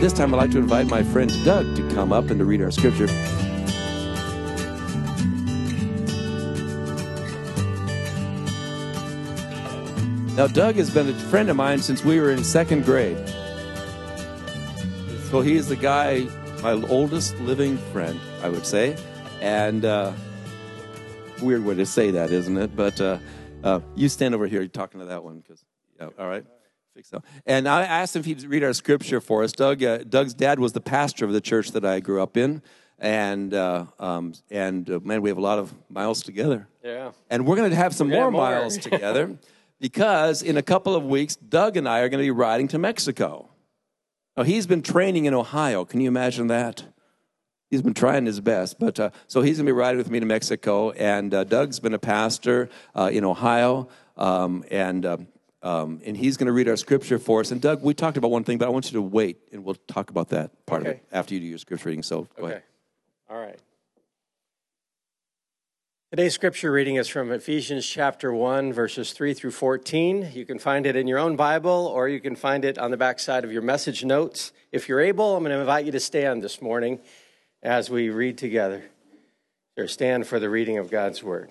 this time I'd like to invite my friend Doug to come up and to read our scripture. Now, Doug has been a friend of mine since we were in second grade. So he is the guy, my oldest living friend, I would say. And uh, weird way to say that, isn't it? But uh, uh, you stand over here, you're talking to that one, because yeah, all right. Fix that. And I asked him if he'd read our scripture for us. Doug, uh, Doug's dad was the pastor of the church that I grew up in, and uh, um, and uh, man, we have a lot of miles together. Yeah. And we're going to have some more, more. miles together because in a couple of weeks, Doug and I are going to be riding to Mexico. Now, he's been training in Ohio. Can you imagine that? He's been trying his best. But uh, so he's going to be riding with me to Mexico. And uh, Doug's been a pastor uh, in Ohio. Um, and, um, and he's going to read our scripture for us. And Doug, we talked about one thing, but I want you to wait and we'll talk about that part of it after you do your scripture reading. So go Okay. ahead. All right. Today's scripture reading is from Ephesians chapter 1, verses 3 through 14. You can find it in your own Bible or you can find it on the back side of your message notes. If you're able, I'm going to invite you to stand this morning as we read together. Or stand for the reading of God's word.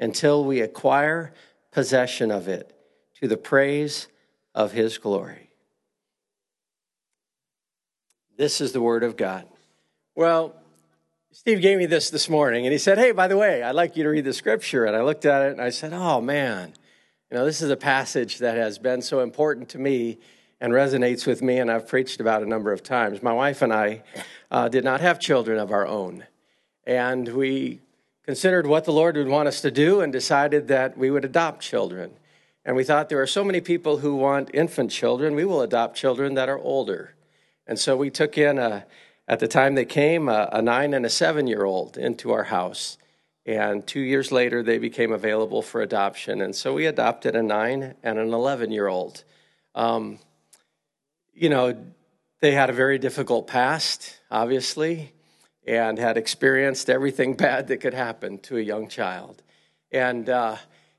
until we acquire possession of it to the praise of his glory. This is the word of God. Well, Steve gave me this this morning and he said, Hey, by the way, I'd like you to read the scripture. And I looked at it and I said, Oh, man, you know, this is a passage that has been so important to me and resonates with me, and I've preached about a number of times. My wife and I uh, did not have children of our own, and we considered what the Lord would want us to do and decided that we would adopt children. And we thought there are so many people who want infant children, we will adopt children that are older. And so we took in, a, at the time they came, a, a nine and a seven year old into our house. And two years later, they became available for adoption. And so we adopted a nine and an 11 year old. Um, you know, they had a very difficult past, obviously, and had experienced everything bad that could happen to a young child. And, uh,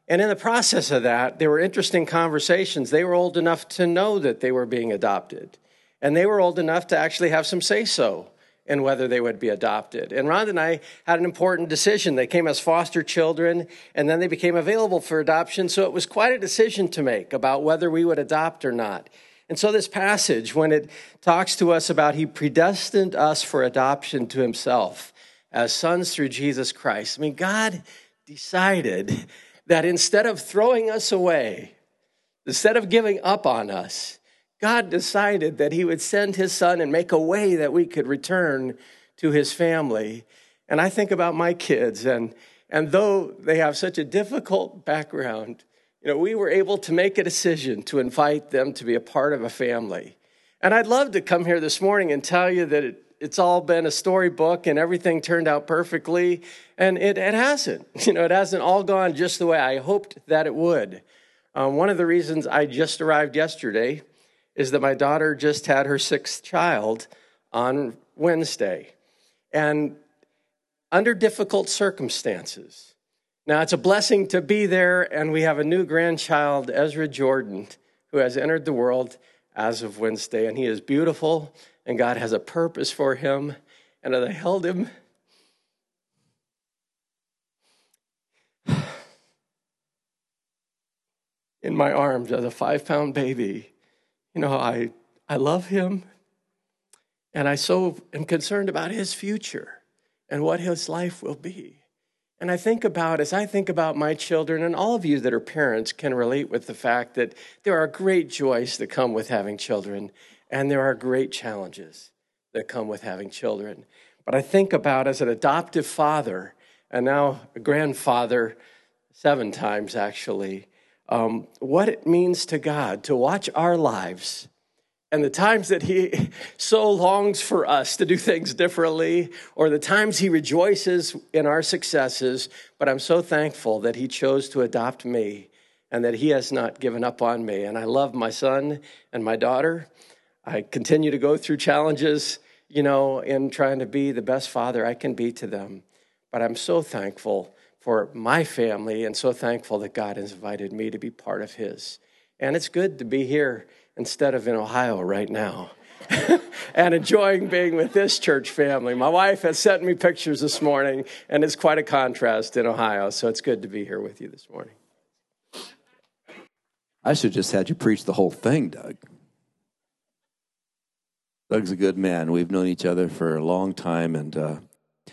and in the process of that, there were interesting conversations. They were old enough to know that they were being adopted, and they were old enough to actually have some say so in whether they would be adopted. And Rhonda and I had an important decision. They came as foster children, and then they became available for adoption. So it was quite a decision to make about whether we would adopt or not. And so, this passage, when it talks to us about He predestined us for adoption to Himself as sons through Jesus Christ, I mean, God decided that instead of throwing us away, instead of giving up on us, God decided that He would send His Son and make a way that we could return to His family. And I think about my kids, and, and though they have such a difficult background, you know, we were able to make a decision to invite them to be a part of a family. And I'd love to come here this morning and tell you that it, it's all been a storybook and everything turned out perfectly. And it, it hasn't. You know, it hasn't all gone just the way I hoped that it would. Um, one of the reasons I just arrived yesterday is that my daughter just had her sixth child on Wednesday. And under difficult circumstances. Now, it's a blessing to be there, and we have a new grandchild, Ezra Jordan, who has entered the world as of Wednesday, and he is beautiful, and God has a purpose for him. And as I held him, in my arms as a five pound baby, you know, I, I love him, and I so am concerned about his future and what his life will be. And I think about, as I think about my children, and all of you that are parents can relate with the fact that there are great joys that come with having children, and there are great challenges that come with having children. But I think about as an adoptive father, and now a grandfather, seven times actually, um, what it means to God to watch our lives and the times that he so longs for us to do things differently, or the times he rejoices in our successes. But I'm so thankful that he chose to adopt me and that he has not given up on me. And I love my son and my daughter. I continue to go through challenges, you know, in trying to be the best father I can be to them. But I'm so thankful for my family and so thankful that God has invited me to be part of his. And it's good to be here instead of in Ohio right now. and enjoying being with this church family. My wife has sent me pictures this morning, and it's quite a contrast in Ohio, so it's good to be here with you this morning. I should just had you preach the whole thing, Doug. Doug's a good man. We've known each other for a long time, and uh,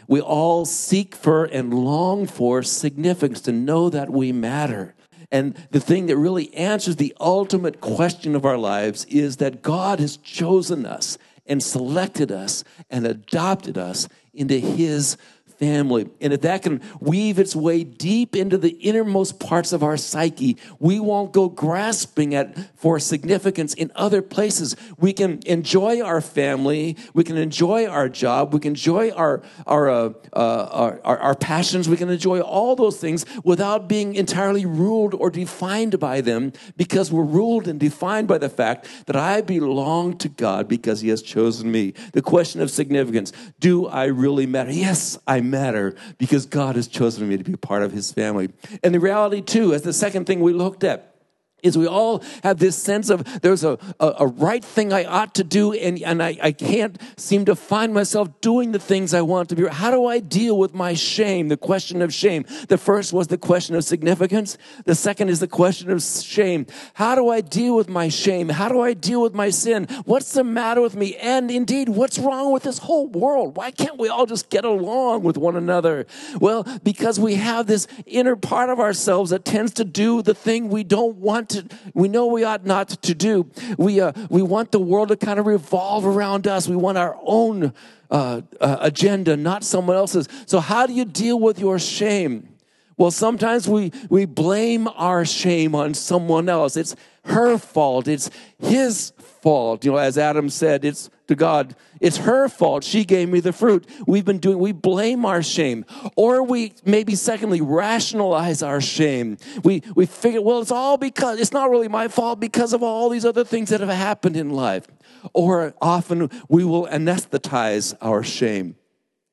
we all seek for and long for significance to know that we matter. And the thing that really answers the ultimate question of our lives is that God has chosen us and selected us and adopted us into His family. And if that can weave its way deep into the innermost parts of our psyche, we won't go grasping at for significance in other places. We can enjoy our family, we can enjoy our job, we can enjoy our our uh, uh, our, our passions, we can enjoy all those things without being entirely ruled or defined by them, because we're ruled and defined by the fact that I belong to God because He has chosen me. The question of significance: Do I really matter? Yes, I matter because God has chosen me to be a part of his family. And the reality, too, as the second thing we looked at, is we all have this sense of there's a, a, a, right thing I ought to do, and, and I, I can't seem to find myself doing the things I want to be. How do I deal with my shame? The question of shame. The first was the question of significance. The second is the question of shame. How do I deal with my shame? How do I deal with my sin? What's the matter with me? And indeed, what's wrong with this whole world? Why can't we all just get along with one another? Well, because we have this inner part of ourselves that tends to do the thing we don't want to, we know we ought not to do. We, uh, we want the world to kind of revolve around us. We want our own uh, uh, agenda, not someone else's. So, how do you deal with your shame? Well, sometimes we, we blame our shame on someone else. It's her fault. It's his fault. You know, as Adam said, it's to God, it's her fault. She gave me the fruit. We've been doing, we blame our shame. Or we maybe secondly rationalize our shame. We, we figure, well, it's all because, it's not really my fault because of all these other things that have happened in life. Or often we will anesthetize our shame.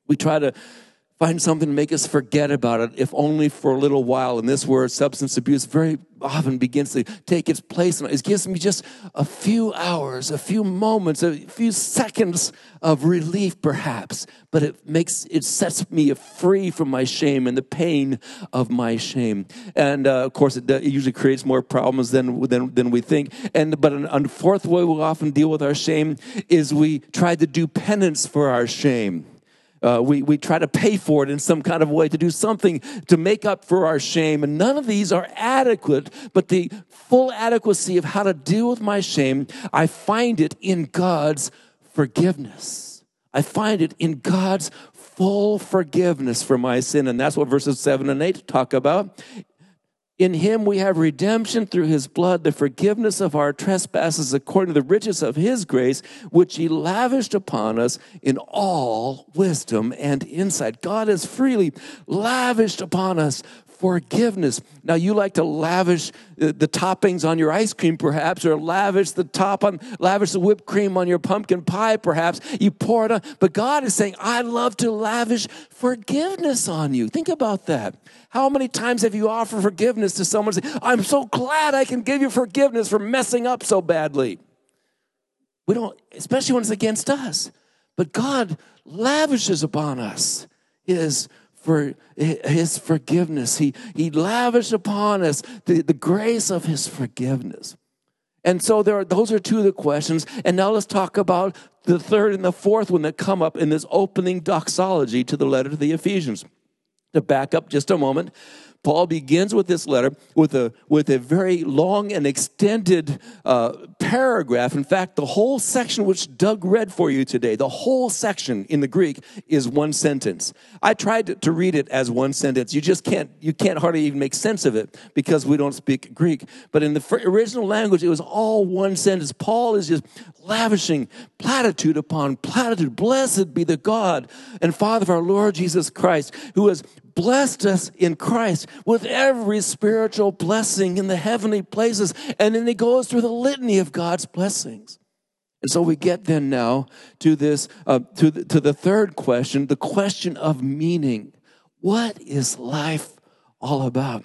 We try to find something to make us forget about it, if only for a little while. And this word, substance abuse, very often begins to take its place. And it gives me just a few hours, a few moments, a few seconds of relief, perhaps. But it makes, it sets me free from my shame and the pain of my shame. And uh, of course, it, it, usually creates more problems than, than, than we think. And, but a fourth way we often deal with our shame is we try to do penance for our shame. Uh, we, we try to pay for it in some kind of way to do something to make up for our shame. And none of these are adequate, but the full adequacy of how to deal with my shame, I find it in God's forgiveness. I find it in God's full forgiveness for my sin. And that's what verses 7 and 8 talk about. In him we have redemption through his blood, the forgiveness of our trespasses according to the riches of his grace, which he lavished upon us in all wisdom and insight. God has freely lavished upon us forgiveness. Now, you like to lavish the toppings on your ice cream, perhaps, or lavish the top on, lavish the whipped cream on your pumpkin pie, perhaps. You pour it on. But God is saying, I love to lavish forgiveness on you. Think about that. How many times have you offered forgiveness to someone? Say, I'm so glad I can give you forgiveness for messing up so badly. We don't, especially when it's against us. But God lavishes upon us his for his forgiveness. He, he lavished upon us the, the grace of his forgiveness. And so there are, those are two of the questions. And now let's talk about the third and the fourth one that come up in this opening doxology to the letter to the Ephesians. To back up just a moment, Paul begins with this letter with a, with a very long and extended uh, paragraph. In fact, the whole section which Doug read for you today, the whole section in the Greek is one sentence. I tried to, to read it as one sentence. You just can't, you can't hardly even make sense of it because we don't speak Greek. But in the original language, it was all one sentence. Paul is just lavishing platitude upon platitude. Blessed be the God and Father of our Lord Jesus Christ, who has blessed us in Christ with every spiritual blessing in the heavenly places. And then he goes through the litany of God's blessings. And so we get then now to this, uh, to, the, to the third question, the question of meaning. What is life all about?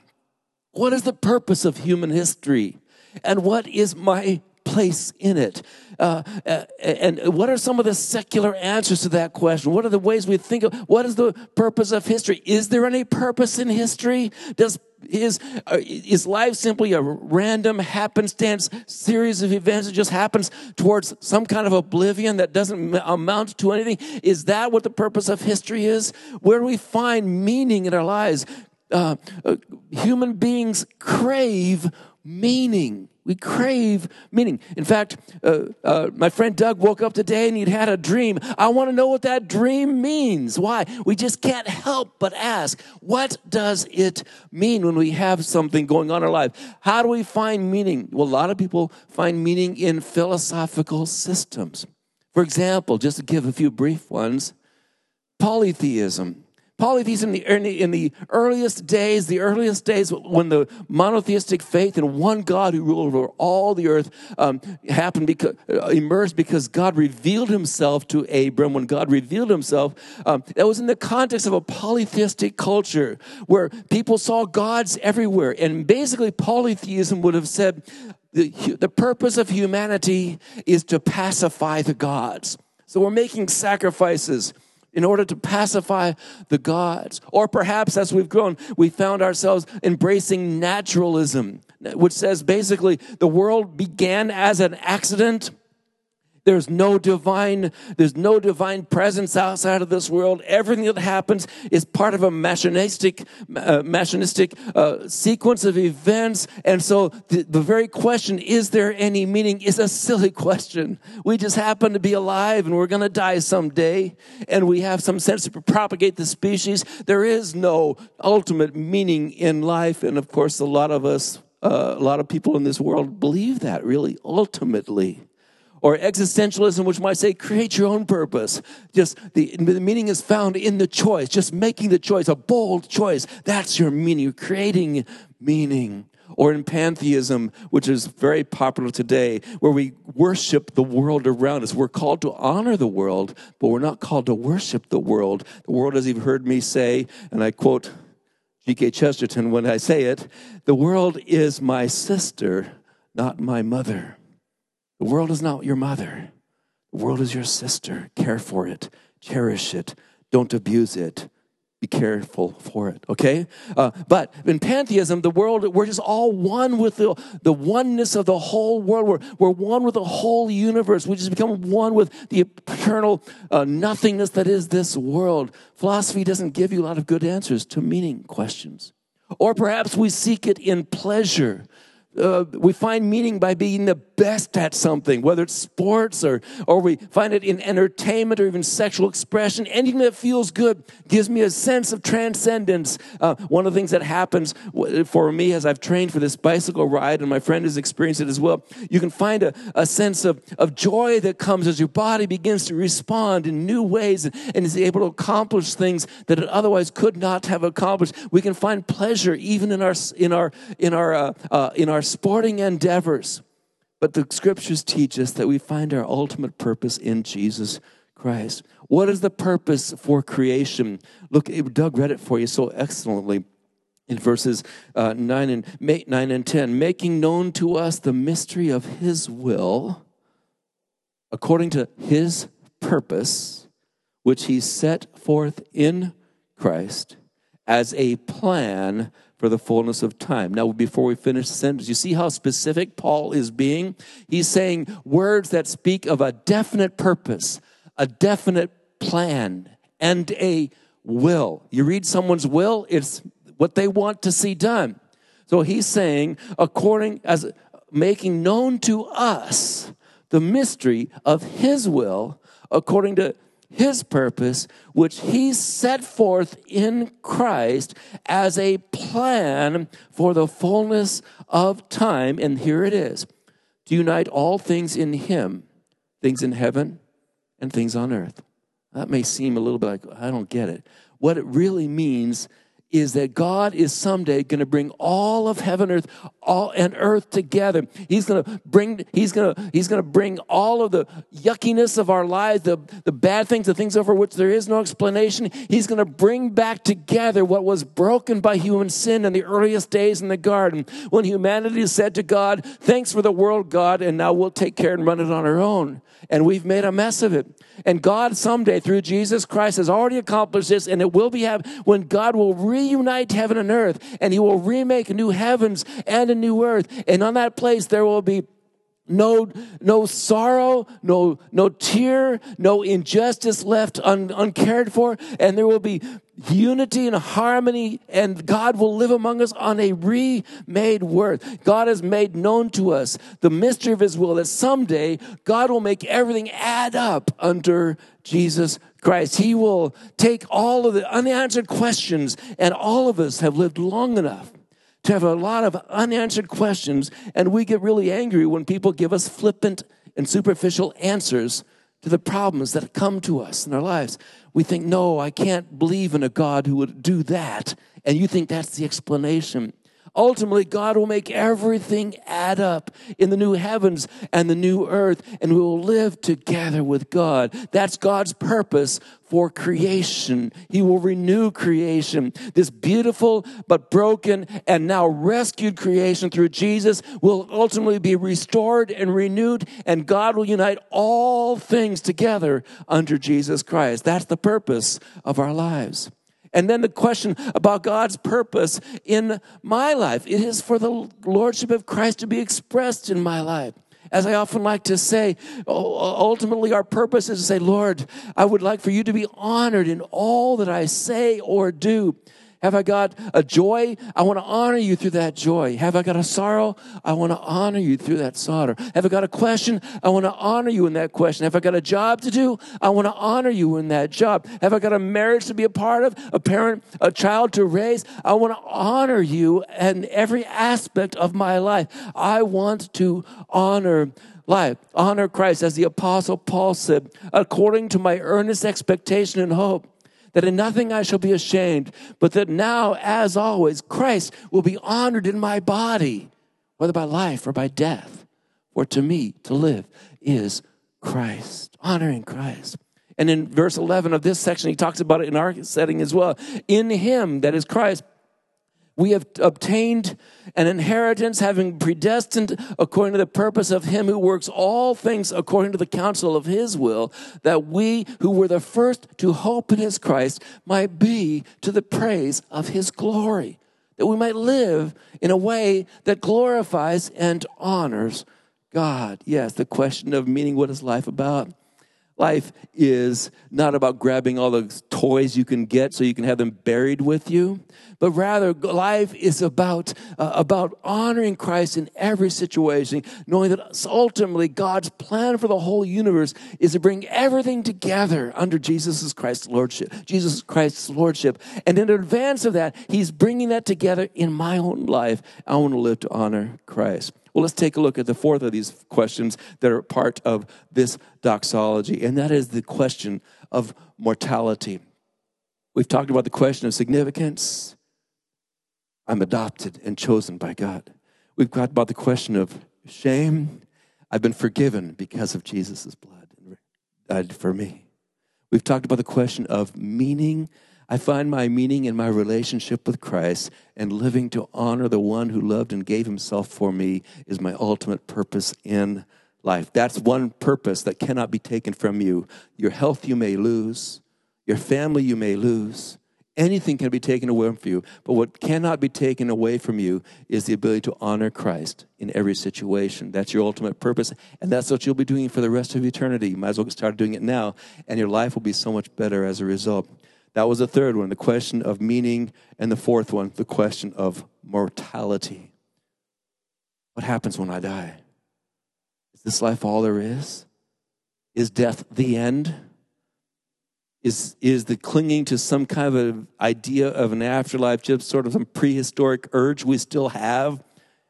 What is the purpose of human history? And what is my place in it? Uh, uh, and what are some of the secular answers to that question? What are the ways we think of what is the purpose of history? Is there any purpose in history? Does is uh, is life simply a random happenstance series of events that just happens towards some kind of oblivion that doesn't amount to anything? Is that what the purpose of history is? Where do we find meaning in our lives? Uh, uh, human beings crave meaning. We crave meaning. In fact, uh, uh, my friend Doug woke up today and he'd had a dream. I want to know what that dream means. Why? We just can't help but ask, what does it mean when we have something going on in our life? How do we find meaning? Well, a lot of people find meaning in philosophical systems. For example, just to give a few brief ones, polytheism Polytheism in the, in the earliest days, the earliest days when the monotheistic faith in one God who ruled over all the earth um, happened, because, uh, emerged because God revealed himself to Abram. When God revealed himself, um, that was in the context of a polytheistic culture where people saw gods everywhere. And basically, polytheism would have said the, the purpose of humanity is to pacify the gods. So we're making sacrifices in order to pacify the gods. Or perhaps as we've grown, we found ourselves embracing naturalism, which says basically the world began as an accident there's no divine, there's no divine presence outside of this world. Everything that happens is part of a machinistic, uh, machinistic uh, sequence of events. And so the, the very question, is there any meaning, is a silly question. We just happen to be alive and we're going to die someday. And we have some sense to propagate the species. There is no ultimate meaning in life. And of course, a lot of us, uh, a lot of people in this world believe that really ultimately or existentialism, which might say create your own purpose. Just the, the meaning is found in the choice, just making the choice, a bold choice. That's your meaning. You're creating meaning. Or in pantheism, which is very popular today, where we worship the world around us. We're called to honor the world, but we're not called to worship the world. The world, as you've heard me say, and I quote G.K. Chesterton when I say it, the world is my sister, not my mother. The world is not your mother. The world is your sister. Care for it. Cherish it. Don't abuse it. Be careful for it, okay? Uh, but in pantheism, the world, we're just all one with the, the oneness of the whole world. We're, we're one with the whole universe. We just become one with the eternal uh, nothingness that is this world. Philosophy doesn't give you a lot of good answers to meaning questions. Or perhaps we seek it in pleasure uh, we find meaning by being the best at something, whether it's sports or, or we find it in entertainment or even sexual expression. Anything that feels good gives me a sense of transcendence. Uh, one of the things that happens for me as I've trained for this bicycle ride, and my friend has experienced it as well, you can find a, a sense of, of joy that comes as your body begins to respond in new ways and, is able to accomplish things that it otherwise could not have accomplished. We can find pleasure even in our, in our, in our, uh, uh, in our sporting endeavors. But the scriptures teach us that we find our ultimate purpose in Jesus Christ. What is the purpose for creation? Look, Doug read it for you so excellently in verses uh, 9, and, 9 and 10. Making known to us the mystery of his will, according to his purpose, which he set forth in Christ as a plan for the fullness of time. Now, before we finish the sentence, you see how specific Paul is being? He's saying words that speak of a definite purpose, a definite plan, and a will. You read someone's will, it's what they want to see done. So he's saying, according as making known to us the mystery of his will, according to his purpose, which he set forth in Christ as a plan for the fullness of time. And here it is to unite all things in him, things in heaven and things on earth. That may seem a little bit like, I don't get it. What it really means is that God is someday going to bring all of heaven, earth, all and earth together. He's going to bring. He's going to. He's going to bring all of the yuckiness of our lives, the the bad things, the things over which there is no explanation. He's going to bring back together what was broken by human sin in the earliest days in the garden, when humanity said to God, "Thanks for the world, God, and now we'll take care and run it on our own." And we've made a mess of it. And God someday, through Jesus Christ, has already accomplished this, and it will be have when God will reunite heaven and earth, and He will remake new heavens and a new earth. And on that place, there will be no, no sorrow, no, no tear, no injustice left un, uncared for, and there will be unity and harmony, and God will live among us on a remade word. God has made known to us the mystery of His will that someday God will make everything add up under Jesus Christ. He will take all of the unanswered questions, and all of us have lived long enough to have a lot of unanswered questions, and we get really angry when people give us flippant and superficial answers to the problems that come to us in our lives. We think, no, I can't believe in a God who would do that. And you think that's the explanation. Ultimately, God will make everything add up in the new heavens and the new earth, and we will live together with God. That's God's purpose for creation. He will renew creation. This beautiful but broken and now rescued creation through Jesus will ultimately be restored and renewed, and God will unite all things together under Jesus Christ. That's the purpose of our lives. And then the question about God's purpose in my life. It is for the Lordship of Christ to be expressed in my life. As I often like to say, ultimately our purpose is to say, Lord, I would like for you to be honored in all that I say or do. Have I got a joy? I want to honor you through that joy. Have I got a sorrow? I want to honor you through that sorrow. Have I got a question? I want to honor you in that question. Have I got a job to do? I want to honor you in that job. Have I got a marriage to be a part of? A parent, a child to raise? I want to honor you in every aspect of my life. I want to honor life. Honor Christ, as the Apostle Paul said, according to my earnest expectation and hope that in nothing I shall be ashamed, but that now, as always, Christ will be honored in my body, whether by life or by death. For to me, to live is Christ, honoring Christ. And in verse 11 of this section, he talks about it in our setting as well. In him, that is Christ, we have obtained an inheritance, having predestined according to the purpose of Him who works all things according to the counsel of His will, that we who were the first to hope in His Christ might be to the praise of His glory, that we might live in a way that glorifies and honors God. Yes, the question of meaning, what is life about? Life is not about grabbing all the toys you can get so you can have them buried with you, but rather life is about, uh, about honoring Christ in every situation, knowing that ultimately God's plan for the whole universe is to bring everything together under Jesus Christ's lordship, Jesus Christ's lordship. And in advance of that, he's bringing that together in my own life. I want to live to honor Christ. Well, let's take a look at the fourth of these questions that are part of this doxology, and that is the question of mortality. We've talked about the question of significance. I'm adopted and chosen by God. We've talked about the question of shame. I've been forgiven because of Jesus' blood died for me. We've talked about the question of meaning I find my meaning in my relationship with Christ, and living to honor the one who loved and gave himself for me is my ultimate purpose in life. That's one purpose that cannot be taken from you. Your health you may lose, your family you may lose. Anything can be taken away from you, but what cannot be taken away from you is the ability to honor Christ in every situation. That's your ultimate purpose, and that's what you'll be doing for the rest of eternity. You might as well start doing it now, and your life will be so much better as a result. That was the third one, the question of meaning. And the fourth one, the question of mortality. What happens when I die? Is this life all there is? Is death the end? Is, is the clinging to some kind of idea of an afterlife just sort of some prehistoric urge we still have?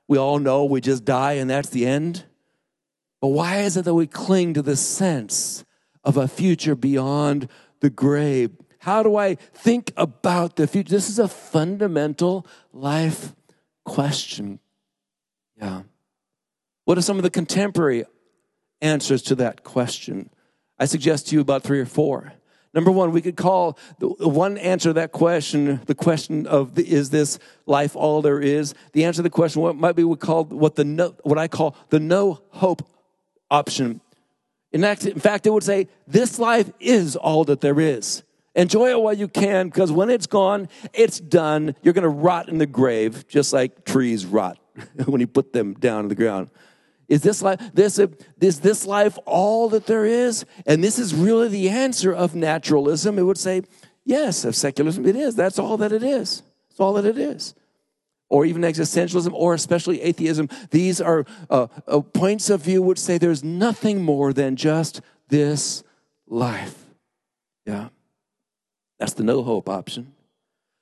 We all know we just die and that's the end. But why is it that we cling to the sense of a future beyond the grave? How do I think about the future? This is a fundamental life question. Yeah. What are some of the contemporary answers to that question? I suggest to you about three or four. Number one, we could call the one answer to that question the question of the, is this life all there is? The answer to the question what might be we call what the no, what I call the no hope option. In fact, in fact, it would say this life is all that there is. Enjoy it while you can, because when it's gone, it's done. You're going to rot in the grave, just like trees rot when you put them down in the ground. Is this life this is this life all that there is? And this is really the answer of naturalism. It would say, yes, of secularism, it is. That's all that it is. That's all that it is. Or even existentialism, or especially atheism. These are uh, uh, points of view which say there's nothing more than just this life. Yeah. That's the no hope option.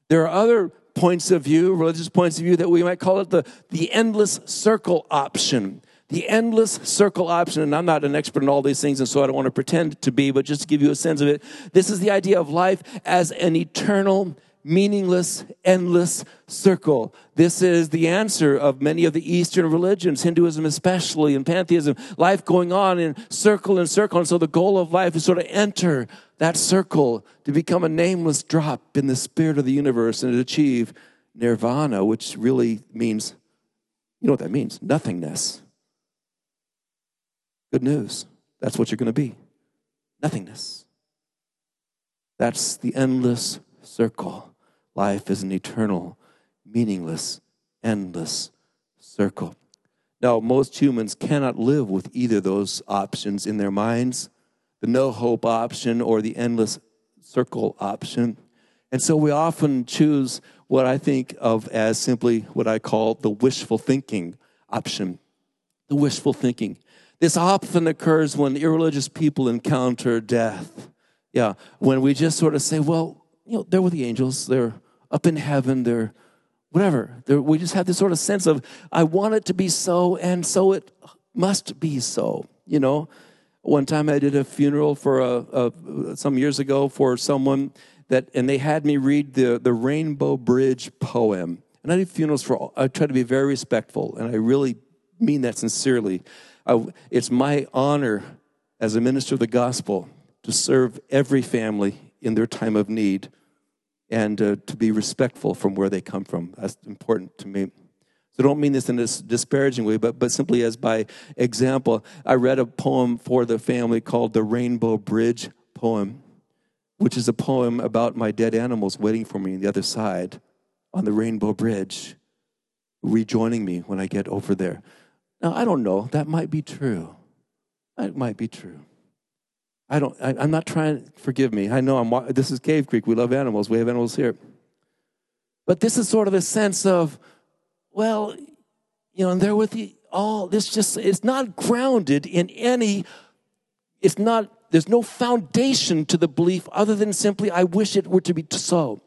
There are other points of view, religious points of view, that we might call it the, the endless circle option. The endless circle option, and I'm not an expert in all these things, and so I don't want to pretend to be, but just to give you a sense of it, this is the idea of life as an eternal meaningless, endless circle. This is the answer of many of the Eastern religions, Hinduism especially, and pantheism. Life going on in circle and circle. And so the goal of life is sort of enter that circle to become a nameless drop in the spirit of the universe and to achieve nirvana, which really means, you know what that means? Nothingness. Good news. That's what you're going to be. Nothingness. That's the endless circle. Life is an eternal, meaningless, endless circle. Now, most humans cannot live with either those options in their minds the no hope option or the endless circle option. And so we often choose what I think of as simply what I call the wishful thinking option. The wishful thinking. This often occurs when irreligious people encounter death. Yeah, when we just sort of say, well, you know, they're with the angels, they're up in heaven, they're whatever. They're, we just have this sort of sense of, I want it to be so, and so it must be so. You know, one time I did a funeral for a, a some years ago for someone that, and they had me read the, the Rainbow Bridge poem. And I do funerals for, I try to be very respectful, and I really mean that sincerely. I, it's my honor as a minister of the gospel to serve every family in their time of need and uh, to be respectful from where they come from. That's important to me. So don't mean this in a disparaging way, but, but simply as by example. I read a poem for the family called the Rainbow Bridge poem, which is a poem about my dead animals waiting for me on the other side on the Rainbow Bridge, rejoining me when I get over there. Now, I don't know, that might be true. That might be true. I don't, I, am not trying, forgive me. I know I'm, this is Cave Creek. We love animals. We have animals here. But this is sort of the sense of, well, you know, and they're with you all, this just, it's not grounded in any, it's not, there's no foundation to the belief other than simply, I wish it were to be so.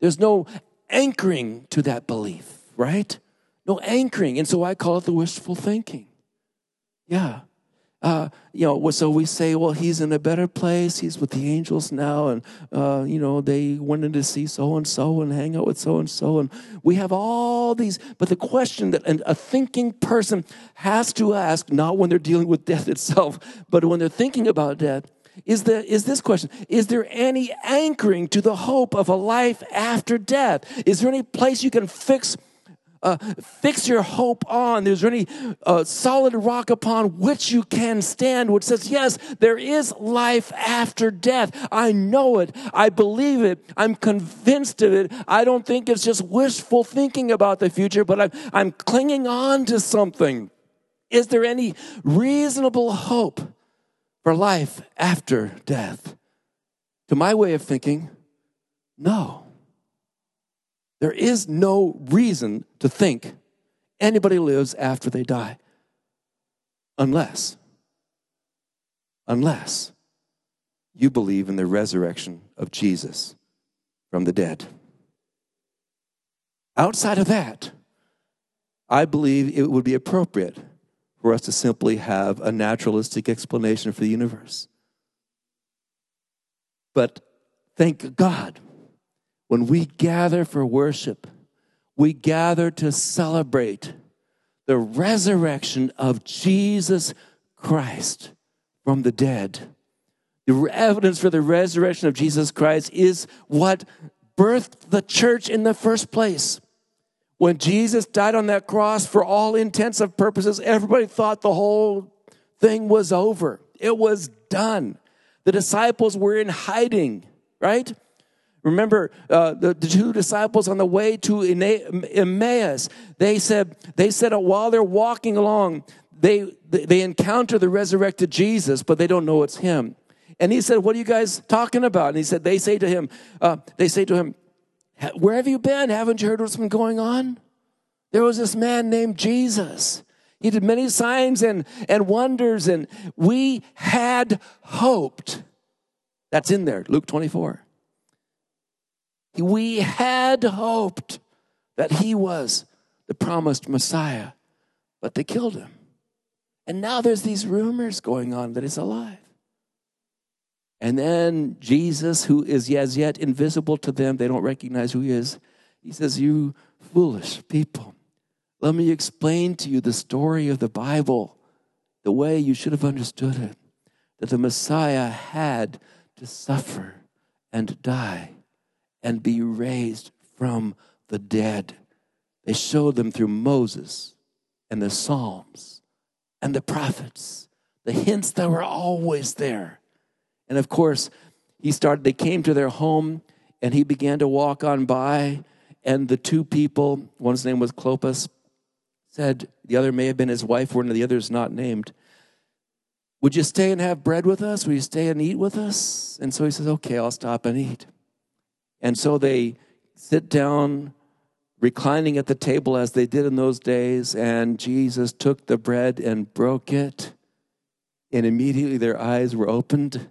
There's no anchoring to that belief, right? No anchoring. And so I call it the wishful thinking. Yeah uh, you know, so we say, well, he's in a better place. He's with the angels now. And, uh, you know, they went in to see so and so and hang out with so and so. And we have all these. But the question that a thinking person has to ask, not when they're dealing with death itself, but when they're thinking about death, is, the, is this question Is there any anchoring to the hope of a life after death? Is there any place you can fix? Uh, fix your hope on? Is there any uh, solid rock upon which you can stand, which says, Yes, there is life after death. I know it. I believe it. I'm convinced of it. I don't think it's just wishful thinking about the future, but I'm, I'm clinging on to something. Is there any reasonable hope for life after death? To my way of thinking, no. There is no reason to think anybody lives after they die. Unless, unless you believe in the resurrection of Jesus from the dead. Outside of that, I believe it would be appropriate for us to simply have a naturalistic explanation for the universe. But thank God when we gather for worship, we gather to celebrate the resurrection of Jesus Christ from the dead. The evidence for the resurrection of Jesus Christ is what birthed the church in the first place. When Jesus died on that cross, for all intents and purposes, everybody thought the whole thing was over. It was done. The disciples were in hiding, right? Remember uh, the, the, two disciples on the way to Emmaus. They said they said while they're walking along, they they encounter the resurrected Jesus, but they don't know it's him. And he said, "What are you guys talking about?" And he said, "They say to him, uh, they say to him, where have you been? Haven't you heard what's been going on? There was this man named Jesus." He did many signs and, and wonders, and we had hoped. That's in there, Luke 24. We had hoped that he was the promised Messiah, but they killed him. And now there's these rumors going on that he's alive. And then Jesus, who is as yet invisible to them, they don't recognize who he is, he says, You foolish people, let me explain to you the story of the Bible the way you should have understood it that the Messiah had to suffer and die and be raised from the dead. They showed them through Moses and the Psalms and the prophets, the hints that were always there. And of course, he started, they came to their home and he began to walk on by. And the two people, one's name was Clopas, said, the other may have been his wife, one of the others not named. Would you stay and have bread with us? Will you stay and eat with us? And so he says, Okay, I'll stop and eat. And so they sit down, reclining at the table as they did in those days, and Jesus took the bread and broke it, and immediately their eyes were opened.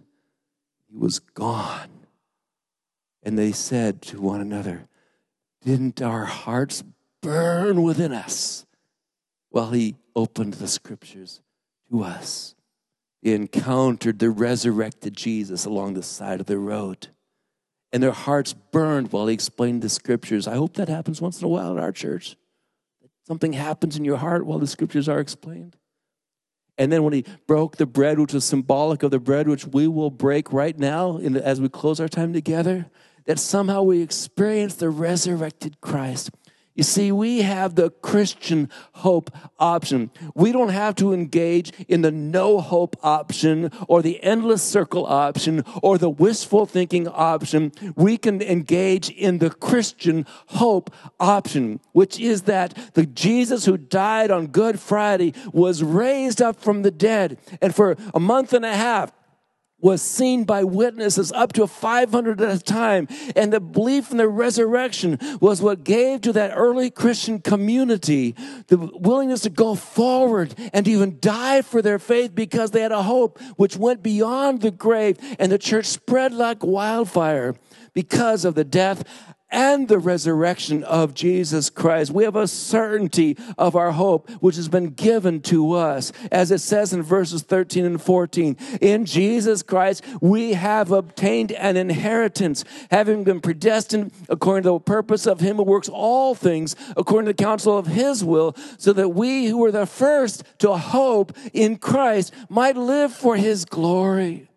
He was gone. And they said to one another, Didn't our hearts burn within us? Well, he opened the scriptures to us. He encountered the resurrected Jesus along the side of the road and their hearts burned while he explained the scriptures. I hope that happens once in a while at our church. Something happens in your heart while the scriptures are explained. And then when he broke the bread, which was symbolic of the bread which we will break right now the, as we close our time together, that somehow we experience the resurrected Christ. You see, we have the Christian hope option. We don't have to engage in the no hope option or the endless circle option or the wishful thinking option. We can engage in the Christian hope option, which is that the Jesus who died on Good Friday was raised up from the dead. And for a month and a half, was seen by witnesses up to 500 at a time. And the belief in the resurrection was what gave to that early Christian community the willingness to go forward and to even die for their faith because they had a hope which went beyond the grave. And the church spread like wildfire because of the death and the resurrection of Jesus Christ. We have a certainty of our hope, which has been given to us. As it says in verses 13 and 14, in Jesus Christ, we have obtained an inheritance, having been predestined according to the purpose of Him who works all things according to the counsel of His will, so that we who were the first to hope in Christ might live for His glory.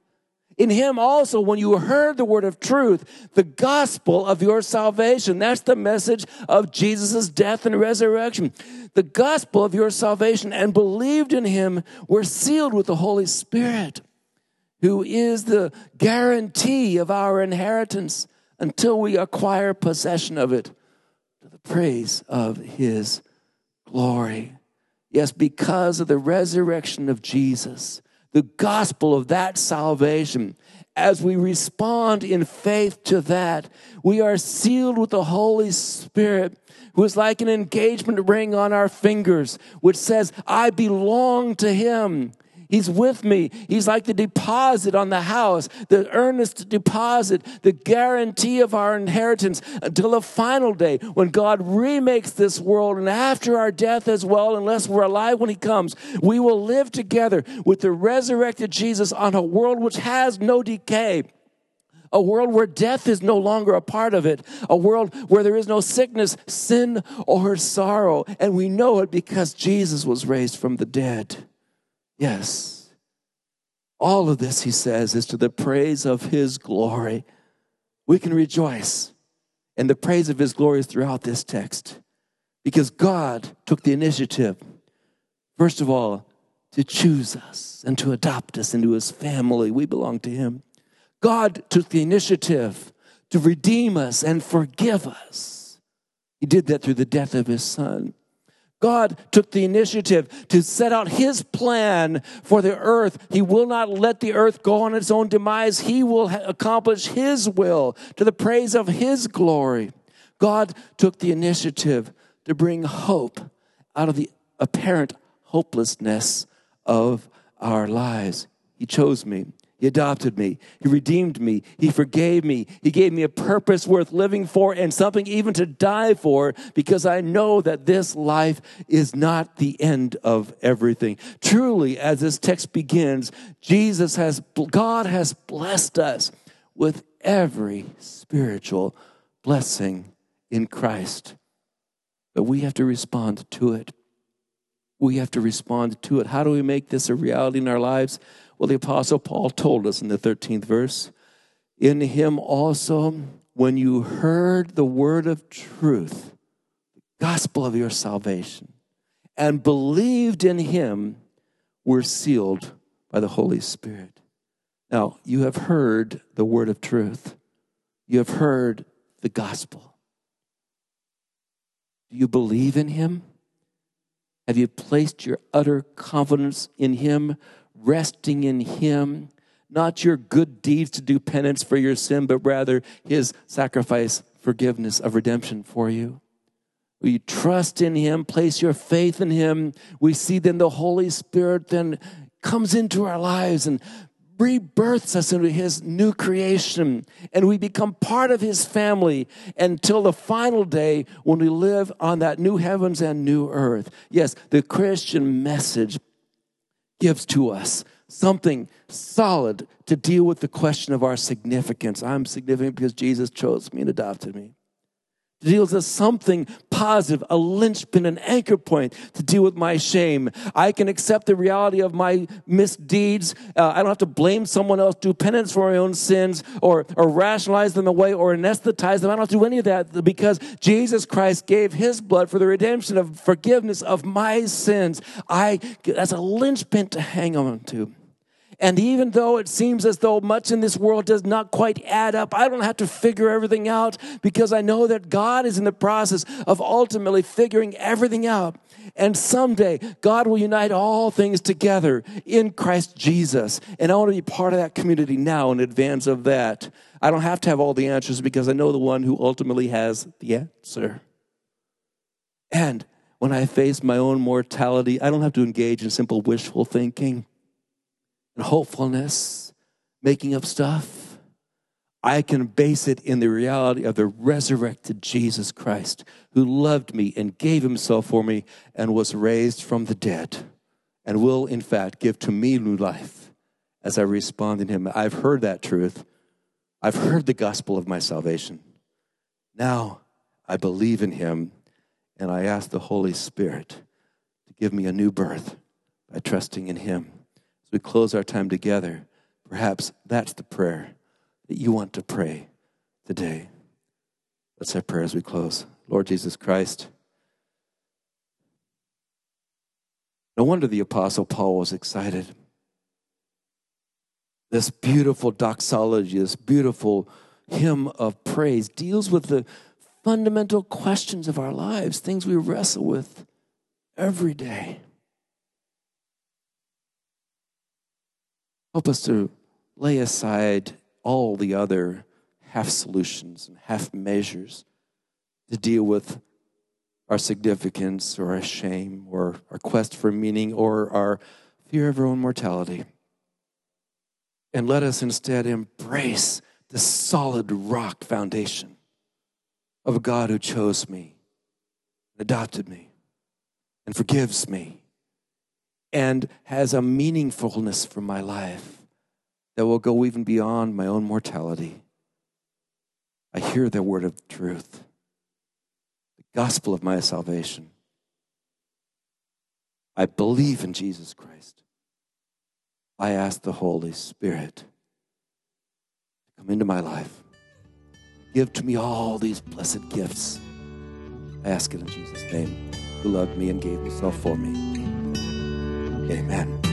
In him also, when you heard the word of truth, the gospel of your salvation. That's the message of Jesus' death and resurrection. The gospel of your salvation and believed in him were sealed with the Holy Spirit, who is the guarantee of our inheritance until we acquire possession of it to the praise of his glory. Yes, because of the resurrection of Jesus the gospel of that salvation, as we respond in faith to that, we are sealed with the Holy Spirit, who is like an engagement ring on our fingers, which says, I belong to Him. He's with me. He's like the deposit on the house, the earnest deposit, the guarantee of our inheritance until the final day when God remakes this world. And after our death as well, unless we're alive when He comes, we will live together with the resurrected Jesus on a world which has no decay a world where death is no longer a part of it, a world where there is no sickness, sin, or sorrow. And we know it because Jesus was raised from the dead. Yes. All of this, he says, is to the praise of his glory. We can rejoice in the praise of his glory throughout this text because God took the initiative, first of all, to choose us and to adopt us into his family. We belong to him. God took the initiative to redeem us and forgive us. He did that through the death of his son. God took the initiative to set out his plan for the earth. He will not let the earth go on its own demise. He will accomplish his will to the praise of his glory. God took the initiative to bring hope out of the apparent hopelessness of our lives. He chose me. He adopted me. He redeemed me. He forgave me. He gave me a purpose worth living for and something even to die for because I know that this life is not the end of everything. Truly, as this text begins, Jesus has, God has blessed us with every spiritual blessing in Christ. But we have to respond to it. We have to respond to it. How do we make this a reality in our lives? Well, the Apostle Paul told us in the 13th verse In him also, when you heard the word of truth, the gospel of your salvation, and believed in him, were sealed by the Holy Spirit. Now, you have heard the word of truth, you have heard the gospel. Do you believe in him? Have you placed your utter confidence in him resting in Him, not your good deeds to do penance for your sin, but rather His sacrifice, forgiveness of redemption for you. We trust in Him, place your faith in Him. We see then the Holy Spirit then comes into our lives and rebirths us into his new creation and we become part of his family until the final day when we live on that new heavens and new earth. Yes, the Christian message gives to us something solid to deal with the question of our significance. I'm significant because Jesus chose me and adopted me. Deals with something positive, a linchpin, an anchor point to deal with my shame. I can accept the reality of my misdeeds. Uh, I don't have to blame someone else, do penance for my own sins, or, or rationalize them away, or anesthetize them. I don't have to do any of that because Jesus Christ gave his blood for the redemption of forgiveness of my sins. I, that's a linchpin to hang on to. And even though it seems as though much in this world does not quite add up, I don't have to figure everything out because I know that God is in the process of ultimately figuring everything out. And someday, God will unite all things together in Christ Jesus. And I want to be part of that community now in advance of that. I don't have to have all the answers because I know the one who ultimately has the answer. And when I face my own mortality, I don't have to engage in simple wishful thinking and hopefulness, making up stuff. I can base it in the reality of the resurrected Jesus Christ who loved me and gave himself for me and was raised from the dead and will, in fact, give to me new life as I respond in him. I've heard that truth. I've heard the gospel of my salvation. Now I believe in him and I ask the Holy Spirit to give me a new birth by trusting in him as we close our time together, perhaps that's the prayer that you want to pray today. Let's have prayer as we close. Lord Jesus Christ. No wonder the Apostle Paul was excited. This beautiful doxology, this beautiful hymn of praise deals with the fundamental questions of our lives, things we wrestle with every day. Help us to lay aside all the other half solutions and half measures to deal with our significance or our shame or our quest for meaning or our fear of our own mortality. And let us instead embrace the solid rock foundation of a God who chose me, adopted me, and forgives me and has a meaningfulness for my life that will go even beyond my own mortality. I hear the word of truth, the gospel of my salvation. I believe in Jesus Christ. I ask the Holy Spirit to come into my life. Give to me all these blessed gifts. I ask it in Jesus' name, who loved me and gave himself for me. Amen.